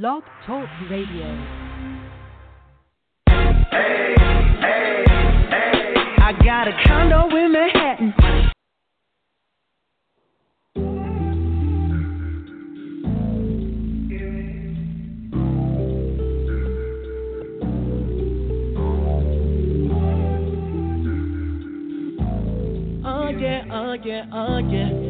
Blog Talk Radio. Hey, hey, hey. I got a condo in Manhattan. Oh yeah, oh yeah, oh yeah.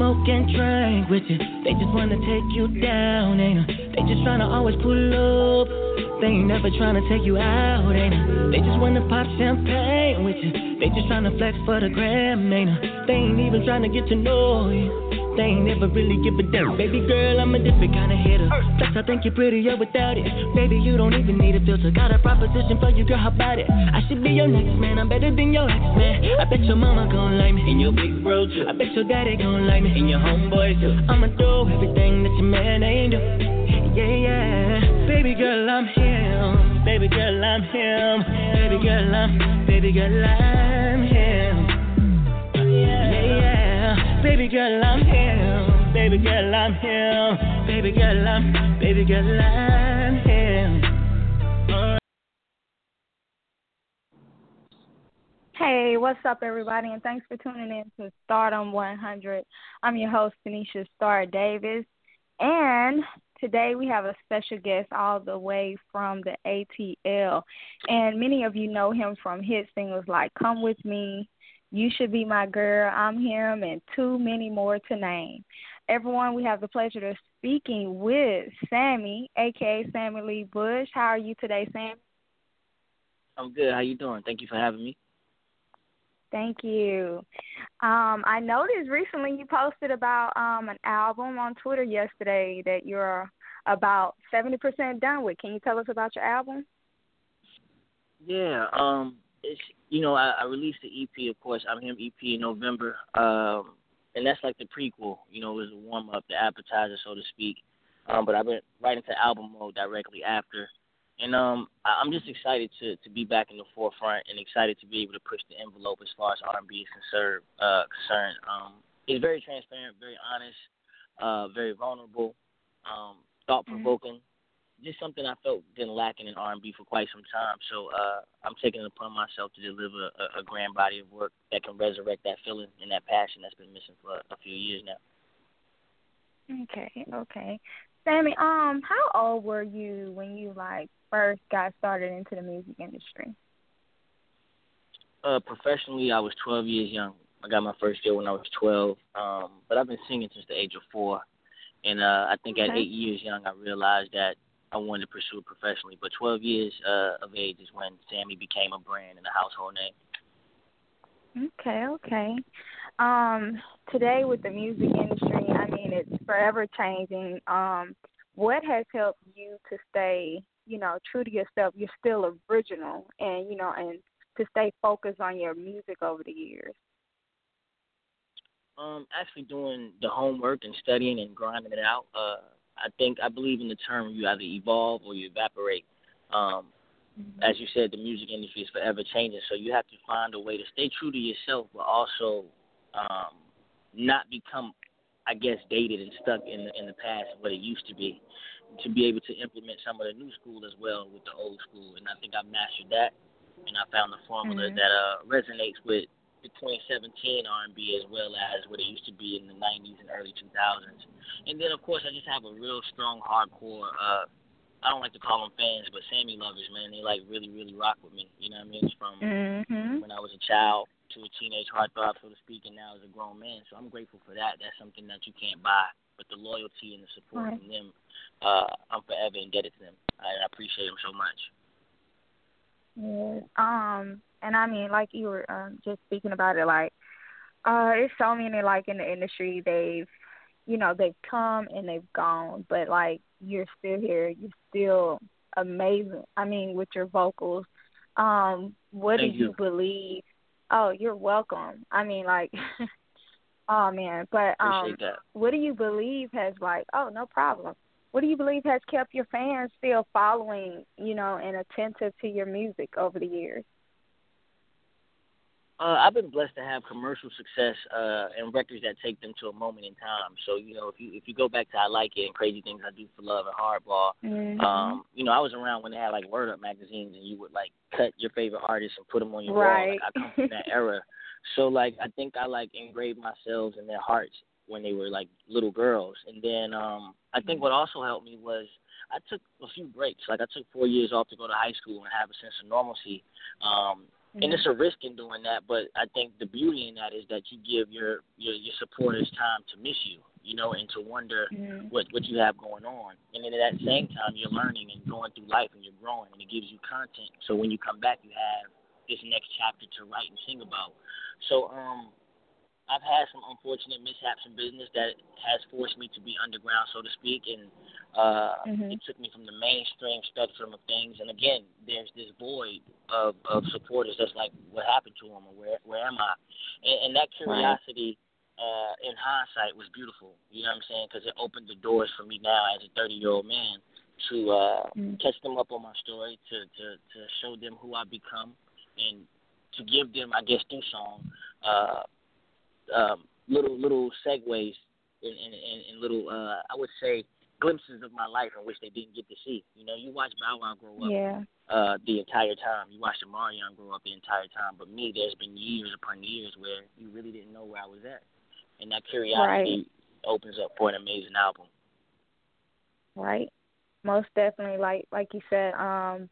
Smoke and drink with you. They just wanna take you down, ain't it? They just tryna always pull up. They ain't never tryna take you out, ain't it? They just wanna pop champagne with you. They just tryna flex for the gram, ain't it? They ain't even tryna get to know you. They ain't never really give a damn. Baby girl, I'm a different kind of hitter. Plus, I think you're prettier without it. Baby, you don't even need a filter. Got a proposition for you, girl, how about it? I should be your next man. I'm better than your ex man. I bet your mama gon' like me. And your big bro, too. I bet your daddy gon' like me. And your homeboys, too. I'ma do everything that your man ain't do. Yeah, yeah. Baby girl, I'm him. Baby girl, I'm him. Baby girl, I'm. Baby girl, I'm him. Yeah, yeah. Baby girl, I'm him. Baby girl, I'm him. Baby girl, I'm. Baby girl, I'm him. Hey, what's up, everybody, and thanks for tuning in to Stardom 100. I'm your host, Tanisha Star Davis, and today we have a special guest all the way from the ATL, and many of you know him from hit singles like "Come with Me," "You Should Be My Girl," "I'm Him," and too many more to name. Everyone, we have the pleasure of speaking with Sammie, aka Sammie Leigh Bush. How are you today, Sam? I'm good. How you doing? Thank you for having me. Thank you. Um, I noticed recently you posted about um, an album on Twitter yesterday that you're about seventy percent done with. Can you tell us about your album? Yeah, um, it's you know I, I released the EP, of course. I'm him EP in November, um, and that's like the prequel. You know, it was a warm up, the appetizer, so to speak. Um, but I've been right into album mode directly after, and um, I, I'm just excited to to be back in the forefront and excited to be able to push the envelope as far as R&B is concerned. Uh, concerned. Um, it's very transparent, very honest, uh, very vulnerable, um, thought provoking. Just something I felt been lacking in R&B for quite some time. So uh, I'm taking it upon myself to deliver a, a grand body of work that can resurrect that feeling and that passion that's been missing for a few years now. Okay, okay. Sammie, um, how old were you when you like first got started into the music industry? Uh, professionally, I was 12 years young. I got my first deal when I was 12. Um, but I've been singing since the age of four, and uh, I think at eight years young, I realized that I wanted to pursue it professionally. But 12 years uh, of age is when Sammie became a brand and a household name. Okay, okay. Um, today with the music industry, I mean it's forever changing. Um, what has helped you to stay, you know, true to yourself? You're still original, and you know, and to stay focused on your music over the years. Um, actually doing the homework and studying and grinding it out. Uh, I think I believe in the term you either evolve or you evaporate. Um, as you said, the music industry is forever changing, so you have to find a way to stay true to yourself, but also um, not become, I guess, dated and stuck in the in the past what it used to be. To be able to implement some of the new school as well with the old school, and I think I mastered that, and I found the formula Mhm. that uh, resonates with the 2017 R&B as well as what it used to be in the 90s and early 2000s. And then of course I just have a real strong hardcore. Uh, I don't like to call them fans, but Sammie lovers, man. They like really, really rock with me. You know what I mean? It's from Mhm. when I was a child to a teenage heartthrob, so to speak, and now as a grown man. So I'm grateful for that. That's something that you can't buy. But the loyalty and the support Right. from them, uh, I'm forever indebted to them. I, I appreciate them so much. Yeah. Um, and I mean, like you were um, just speaking about it, like Uh, it's so many like in the industry. They've, you know, they've come and they've gone, but like you're still here. You're still amazing. I mean, with your vocals. Um, what Thank do you. you believe? Oh, you're welcome. I mean, like, oh man, but um, what do you believe has like? Oh, no problem. What do you believe has kept your fans still following, you know, and attentive to your music over the years? Uh, I've been blessed to have commercial success uh, and records that take them to a moment in time. So you know, if you if you go back to I Like It and Crazy Things I Do for Love and Hardball, Mm-hmm. um, you know, I was around when they had like Word Up magazines and you would like cut your favorite artists and put them on your Right. wall. Like, I come from that era, so like I think I like engraved myself in their hearts when they were like little girls. And then um, I think what also helped me was I took a few breaks. Like I took four years off to go to high school and have a sense of normalcy. Um, and it's a risk in doing that, but I think the beauty in that is that you give your your, your supporters time to miss you, you know, and to wonder Mhm. what what you have going on. And then at that same time, you're learning and going through life, and you're growing, and it gives you content. So when you come back, you have this next chapter to write and sing about. So um, I've had some unfortunate mishaps in business that has forced me to be underground, so to speak, and uh, Mhm. it took me from the mainstream spectrum of things. And again, there's this void of, of supporters that's like, what happened to them, or where where am I? And, and that curiosity, uh, in hindsight, was beautiful. You know what I'm saying? Because it opened the doors for me now as a 30 year old man to uh, Mm. catch them up on my story, to to to show them who I've become, and to give them, I guess, through song. Uh, um, little little segues and, and, and, and little uh, I would say glimpses of my life in which they didn't get to see. You know, you watch Bow Wow grow up Yeah. uh, the entire time. You watch Omarion grow up the entire time. But me, there's been years upon years where you really didn't know where I was at, and that curiosity opens up for an amazing album. right most definitely like like you said um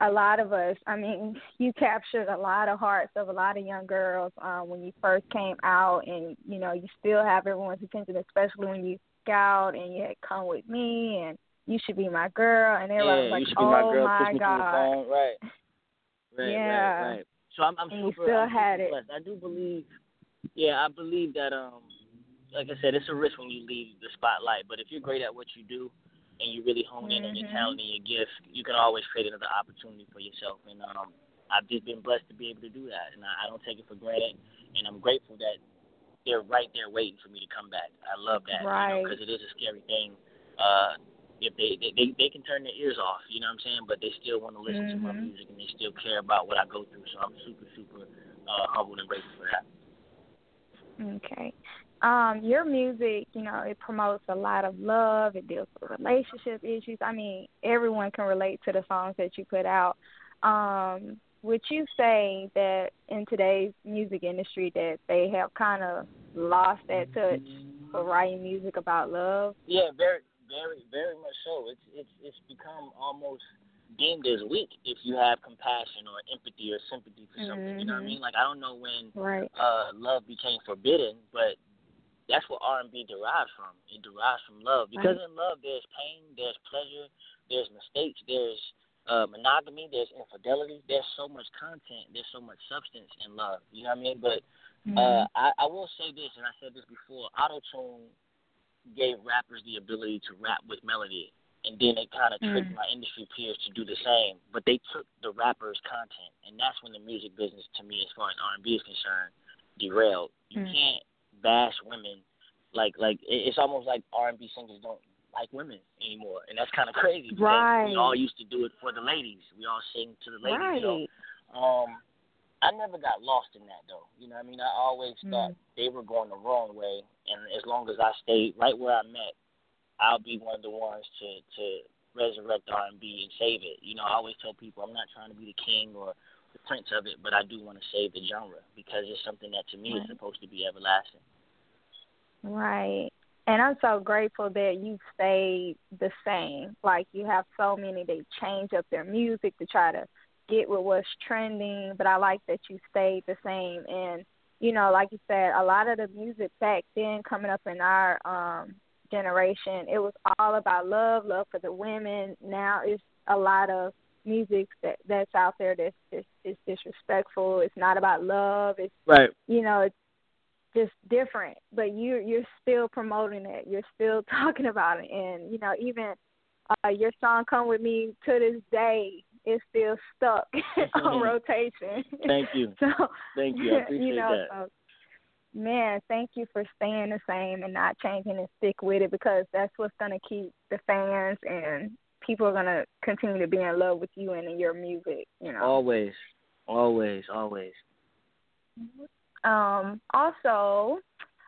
a lot of us i mean you captured a lot of hearts of a lot of young girls um when you first came out and you know you still have everyone's attention especially when you scout and you had come with me and you should be my girl and yeah, everyone was like you should be oh my girl. my god through the phone. Right. Right. Yeah. Right. Right. So I'm, I'm super. still I'm had super it. blessed. I do believe. Yeah, I believe that. Um, like I said, it's a risk when you leave the spotlight. But if you're great at what you do, and you really hone in on your Mhm. talent and your gift, you can always create another opportunity for yourself. And um, I've just been blessed to be able to do that, and I, I don't take it for granted. And I'm grateful that they're right there waiting for me to come back. I love that, Right. Because it is a scary thing. Uh, if they, they they they can turn their ears off, you know what I'm saying, but they still want to listen to my Mhm. music and they still care about what I go through. So I'm super super uh, humbled and grateful for that. Okay. Um, your music, you know, it promotes a lot of love. It deals with relationship issues. I mean, everyone can relate to the songs that you put out. Um, would you say that in today's music industry that they have kind of lost that touch for writing music about love? Yeah, very, very, very much so. It's it's it's become almost deemed as weak if you have compassion or empathy or sympathy for something. You know what I Mhm. mean? Like I don't know when Right. uh love became forbidden, but that's what R and B derives from. It derives from love. Because in love there's pain, there's pleasure, there's mistakes, there's uh monogamy, there's infidelity, there's so much content, there's so much substance in love. You know what I mean? But Mm-hmm. uh, I, I will say this, and I said this before. Auto tune gave rappers the ability to rap with melody, and then it kind of tricked Mm. my industry peers to do the same. But they took the rappers' content, and that's when the music business, to me, as far as R and B is concerned, derailed. You Mm. can't bash women like like it's almost like R and B singers don't like women anymore, and that's kind of crazy. Because Right. We all used to do it for the ladies. We all sing to the ladies. right. So, um, I never got lost in that though. You know, what I mean, I always Mm. thought they were going the wrong way, and as long as I stayed right where I met, I'll be one of the ones to to resurrect R and B and save it. You know, I always tell people I'm not trying to be the king or the prince of it, but I do want to save the genre because it's something that to me Right. is supposed to be everlasting. Right. And I'm so grateful that you stayed the same. Like you have so many they change up their music to try to get with what's trending, but I like that you stayed the same and you know, like you said, a lot of the music back then coming up in our um generation, it was all about love, love for the women. Now it's a lot of music that that's out there that's just is disrespectful. It's not about love. It's Right. you know, it's just different. But you you're still promoting it. You're still talking about it, and you know even uh, your song "Come with Me" to this day is still stuck on rotation. Thank you. so thank you. I appreciate you know, that. So, man, thank you for staying the same and not changing and stick with it because that's what's gonna keep the fans and people are gonna continue to be in love with you and your music. You know. Always, always, always. Um. Also,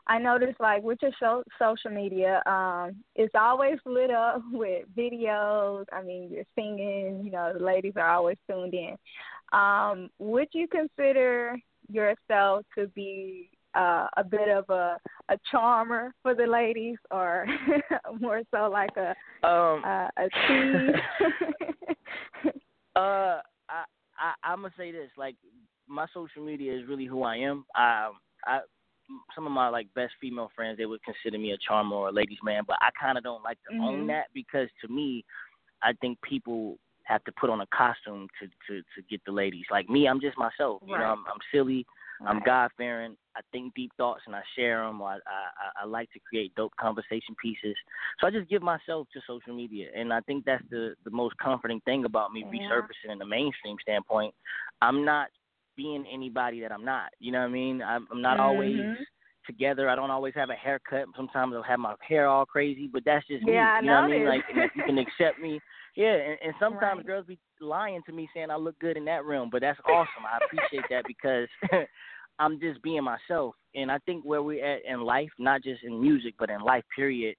I noticed like with your show, social media, um, it's always lit up with videos. I mean, you're singing. You know, the ladies are always tuned in. Um, would you consider yourself to be uh, a bit of a a charmer for the ladies, or more so like a um, uh, a tease? uh, I, I I'm gonna say this: like my social media is really who I am. I I some of my like best female friends they would consider me a charmer or a ladies man, but I kind of don't like to mm-hmm. own that because to me, I think people have to put on a costume to to to get the ladies. Like me, I'm just myself. You right. know, I'm, I'm silly. Right. I'm God fearing. I think deep thoughts and I share them. I, I I like to create dope conversation pieces. So I just give myself to social media, and I think that's the the most comforting thing about me yeah. resurfacing in the mainstream standpoint. I'm not being anybody that I'm not. You know what I mean? I'm, I'm not mm-hmm. always together. I don't always have a haircut. Sometimes I'll have my hair all crazy, but that's just me. Yeah, you know what I mean? Like you can accept me. Yeah, and, and sometimes Right. girls be lying to me saying I look good in that room, but that's awesome. I appreciate that because I'm just being myself. And I think where we're at in life, not just in music, but in life period,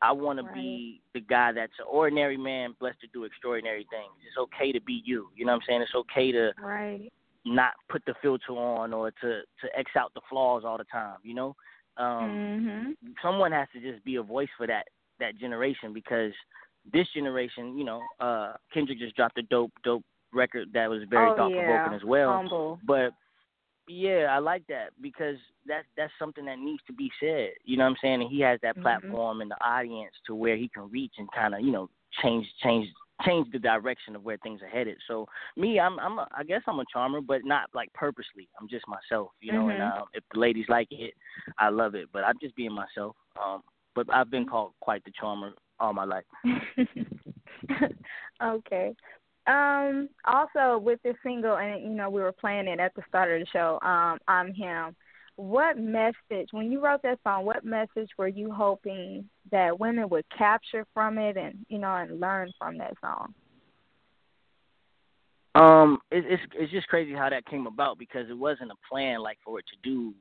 I want Right. to be the guy that's an ordinary man blessed to do extraordinary things. It's okay to be you. You know what I'm saying? It's okay to right. not put the filter on or to to X out the flaws all the time. You know, um, mhm. someone has to just be a voice for that that generation because this generation, you know, uh, Kendrick just dropped a dope dope record that was very oh, thought provoking yeah. as well. Humble. But yeah, I like that because that's that's something that needs to be said. You know what I'm saying? And he has that Mhm. platform and the audience to where he can reach and kind of you know change change change the direction of where things are headed. So me, I'm I'm a, I guess I'm a charmer, but not like purposely. I'm just myself, you know. And Mhm. um, if the ladies like it, I love it. But I'm just being myself. Um, but I've been called quite the charmer all my life. okay. Um, also with this single and you know, we were playing it at the start of the show, um, I'm him. What message when you wrote that song, what message were you hoping that women would capture from it and, you know, and learn from that song? Um, it, it's it's just crazy how that came about because it wasn't a plan like for it to do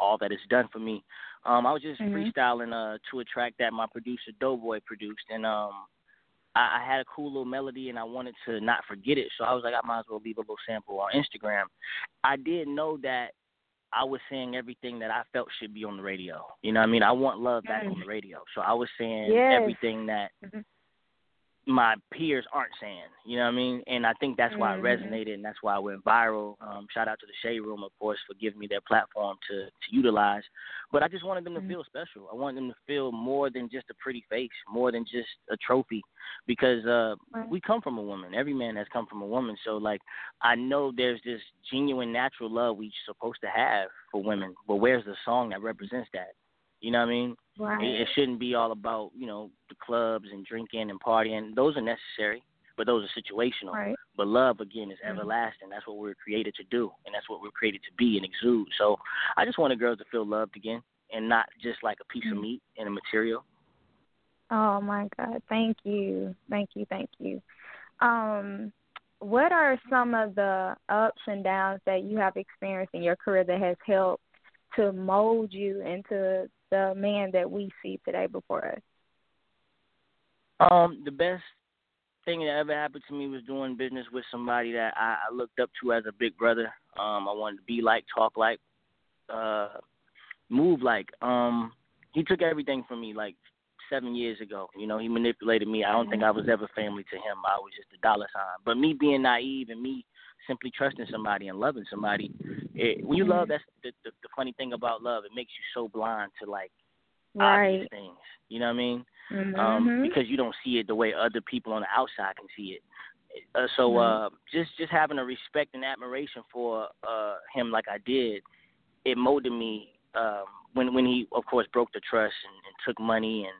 all that it's done for me. Um, I was just Mhm. freestyling uh to a track that my producer Doughboy produced, and um, I, I had a cool little melody, and I wanted to not forget it, so I was like, I might as well leave a little sample on Instagram. I did know that I was saying everything that I felt should be on the radio. You know what I mean? I want love back Mm. on the radio, so I was saying Yes. everything that Mhm. My peers aren't saying. You know what I mean? And I think that's why Mhm. it resonated and that's why it went viral. Um, shout out to the Shade Room, of course, for giving me their platform to to utilize. But I just wanted them to Mhm. feel special. I wanted them to feel more than just a pretty face, more than just a trophy, because uh, Right. we come from a woman. Every man has come from a woman. So like, I know there's this genuine, natural love we're supposed to have for women. But where's the song that represents that? You know what I mean? Right. It, it shouldn't be all about you know the clubs and drinking and partying. Those are necessary, but those are situational. Right. But love again is Mhm. everlasting. That's what we're created to do, and that's what we're created to be and exude. So I just wanted girls to feel loved again, and not just like a piece of Mhm. meat and a material. Oh my God! Thank you, thank you, thank you. Um, what are some of the ups and downs that you have experienced in your career that has helped to mold you into the man that we see today before us? Um, the best thing that ever happened to me was doing business with somebody that I, I looked up to as a big brother. Um, I wanted to be like, talk like, uh, move like. Um, he took everything from me like seven years ago. You know, he manipulated me. I don't think I was ever family to him. I was just a dollar sign. But me being naive and me simply trusting somebody and loving somebody, it, when you love, that's the, the the funny thing about love. It makes you so blind to like obvious things. You know what I mean? Mhm. um, because you don't see it the way other people on the outside can see it. Uh, so uh, just just having a respect and admiration for uh, him like I did, it molded me um, when when he of course broke the trust and, and took money and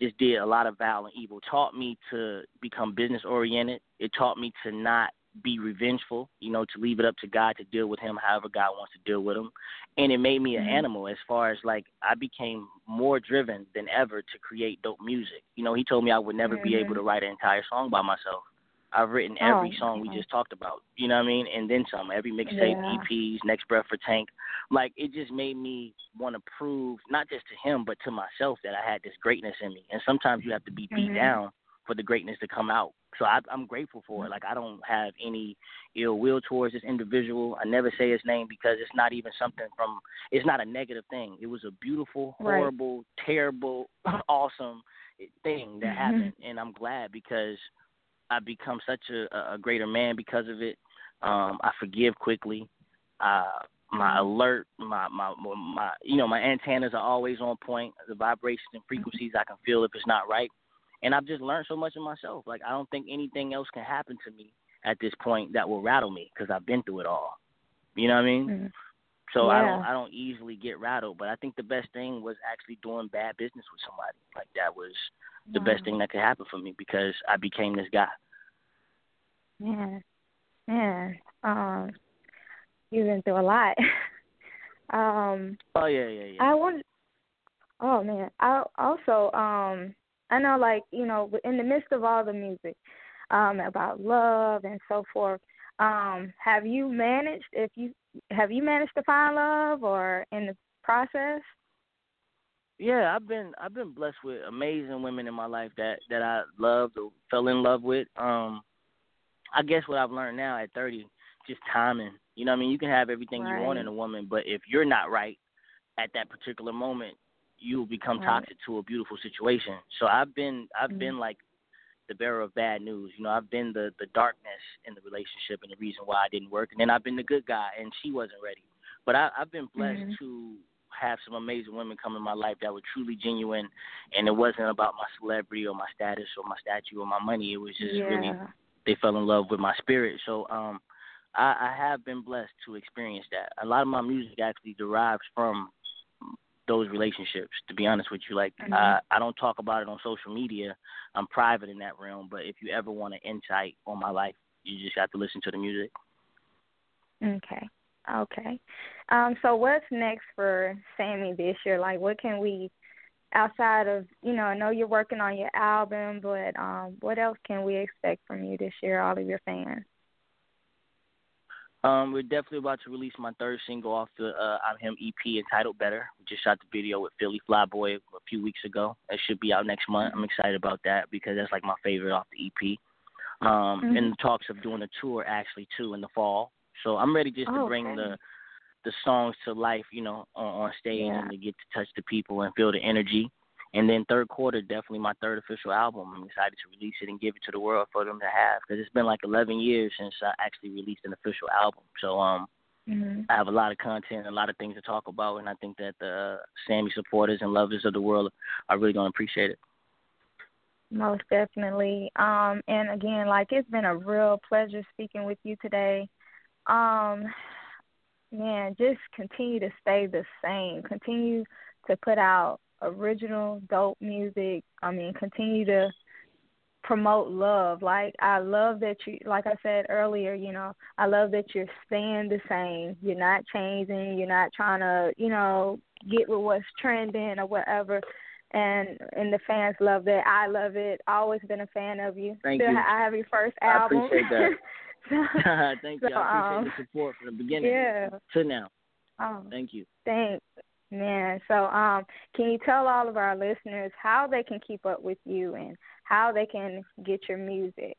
just did a lot of vile and evil. Taught me to become business oriented. It taught me to not be revengeful, you know, to leave it up to God to deal with him however God wants to deal with him. And it made me an mm-hmm. animal as far as like I became more driven than ever to create dope music. You know, he told me I would never mm-hmm. be able to mm-hmm. write an entire song by myself. I've written every oh, song we just talked about. You know what I mean? And then some. Every mixtape, yeah. EPs, Next Breath for Tank. Like it just made me want to prove not just to him but to myself that I had this greatness in me. And sometimes you have to be beat mm-hmm. down for the greatness to come out. So I, I'm grateful for it. Like I don't have any ill will towards this individual. I never say his name because it's not even something from. It's not a negative thing. It was a beautiful, horrible, right. terrible, awesome thing that mm-hmm. happened, and I'm glad because I've become such a, a greater man because of it. Um, I forgive quickly. Uh, my mm-hmm. alert, my, my my you know my antennas are always on point. The vibrations and frequencies I can feel if it's not right, and I've just learned so much of myself. Like I don't think anything else can happen to me at this point that will rattle me because I've been through it all. You know what I mean? Mm-hmm. So yeah. I don't I don't easily get rattled. But I think the best thing was actually doing bad business with somebody. Like that was the best thing that could happen for me because I became this guy. Yeah, yeah. Um, you've been through a lot. um. Oh yeah, yeah, yeah. I want. Oh man. I also um. I know, like you know, in the midst of all the music, um, about love and so forth. Um, have you managed? If you have you managed to find love, or in the process? Yeah, I've been I've been blessed with amazing women in my life that that I loved or fell in love with. Um, I guess what I've learned now at 30, just timing. You know, what I mean, you can have everything right. you want in a woman, but if you're not right at that particular moment, you will become right. toxic to a beautiful situation. So I've been I've mm-hmm. been like the bearer of bad news. You know, I've been the the darkness in the relationship and the reason why I didn't work. And then I've been the good guy, and she wasn't ready. But I, I've been blessed mm-hmm. to have some amazing women come in my life that were truly genuine, and it wasn't about my celebrity or my status or my statue or my money. It was just yeah. really they fell in love with my spirit. So um, I, I have been blessed to experience that. A lot of my music actually derives from those relationships. To be honest with you, like mm-hmm. I, I don't talk about it on social media. I'm private in that realm. But if you ever want an insight on my life, you just have to listen to the music. Okay. Okay. Um, so what's next for Sammie this year? Like what can we outside of you know, I know you're working on your album, but um what else can we expect from you this year, all of your fans? Um, we're definitely about to release my third single off the uh, I'm Him EP entitled Better. We just shot the video with Philly Flyboy a few weeks ago. It should be out next month. I'm excited about that because that's like my favorite off the EP. Um, mm-hmm. in the talks of doing a tour actually too in the fall. So I'm ready just oh, to bring okay. the the songs to life, you know, on, on stage yeah. and to get to touch the people and feel the energy. And then third quarter, definitely my third official album. I'm excited to release it and give it to the world for them to have because it's been like 11 years since I actually released an official album. So um, mm-hmm. I have a lot of content, a lot of things to talk about, and I think that the uh, Sammie supporters and lovers of the world are really gonna appreciate it. Most definitely. Um, and again, like it's been a real pleasure speaking with you today. Um, man, just continue to stay the same. Continue to put out original dope music. I mean, continue to promote love. Like I love that you like I said earlier, you know, I love that you're staying the same. You're not changing, you're not trying to, you know, get with what's trending or whatever. And and the fans love that. I love it. Always been a fan of you. Thank Still, you. I have your first album. I appreciate that. Thank so, you. I appreciate um, the support from the beginning yeah. to now. Um, Thank you. Thanks. Man, so um, can you tell all of our listeners how they can keep up with you and how they can get your music?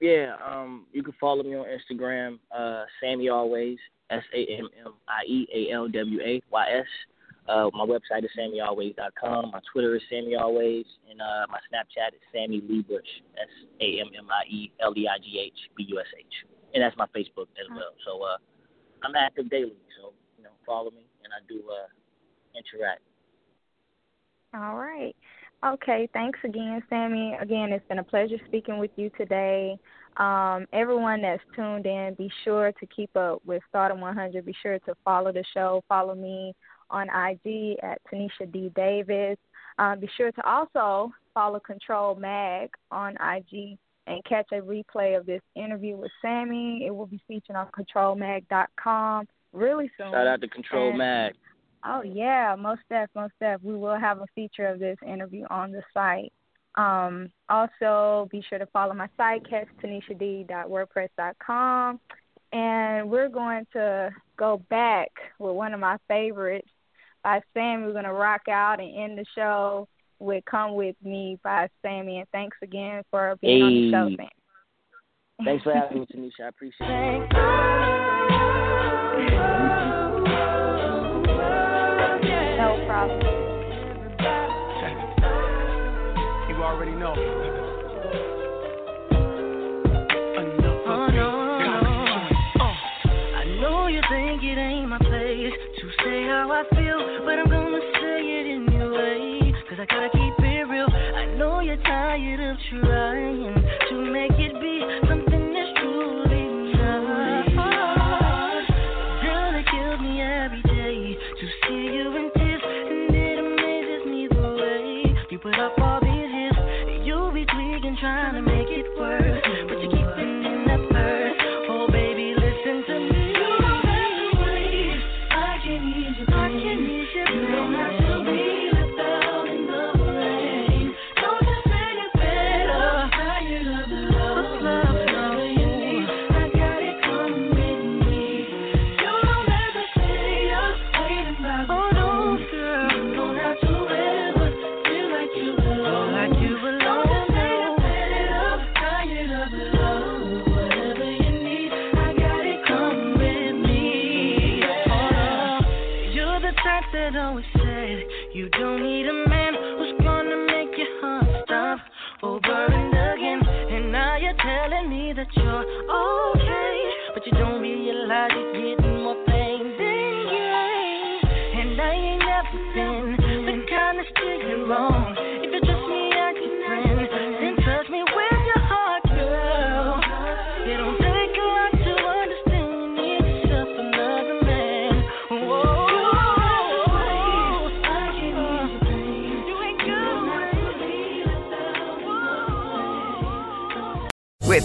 Yeah, um, you can follow me on Instagram, uh, Sammie Always, S A M M I E A L W A Y S. Uh, my website is sammiealways.com. My Twitter is Sammie Always, and uh, my Snapchat is Sammie Leigh Bush, S A M M I E L E I G H B U S H, and that's my Facebook as well. So uh, I'm active daily, so you know, follow me, and I do uh, interact. All right. Okay, thanks again, Sammie. Again, it's been a pleasure speaking with you today. Um, everyone that's tuned in, be sure to keep up with Stardom 100. Be sure to follow the show. Follow me on IG at Tanisha D Davis. Um, be sure to also follow Control Mag on IG and catch a replay of this interview with Sammie. It will be featured on ControlMag.com really soon. Shout out to Control and, Mag. Oh yeah, most def, most def. We will have a feature of this interview on the site. Um, also, be sure to follow my site, catchthanishad.wordpress.com. And we're going to go back with one of my favorites by Sammie. We're going to rock out and end the show with Come With Me by Sammie. And thanks again for being hey. on the show, Sammie. Thanks for having me, Tanisha. I appreciate it. Say how I feel, but I'm gonna say it anyway. Cause I gotta keep it real. I know you're tired of trying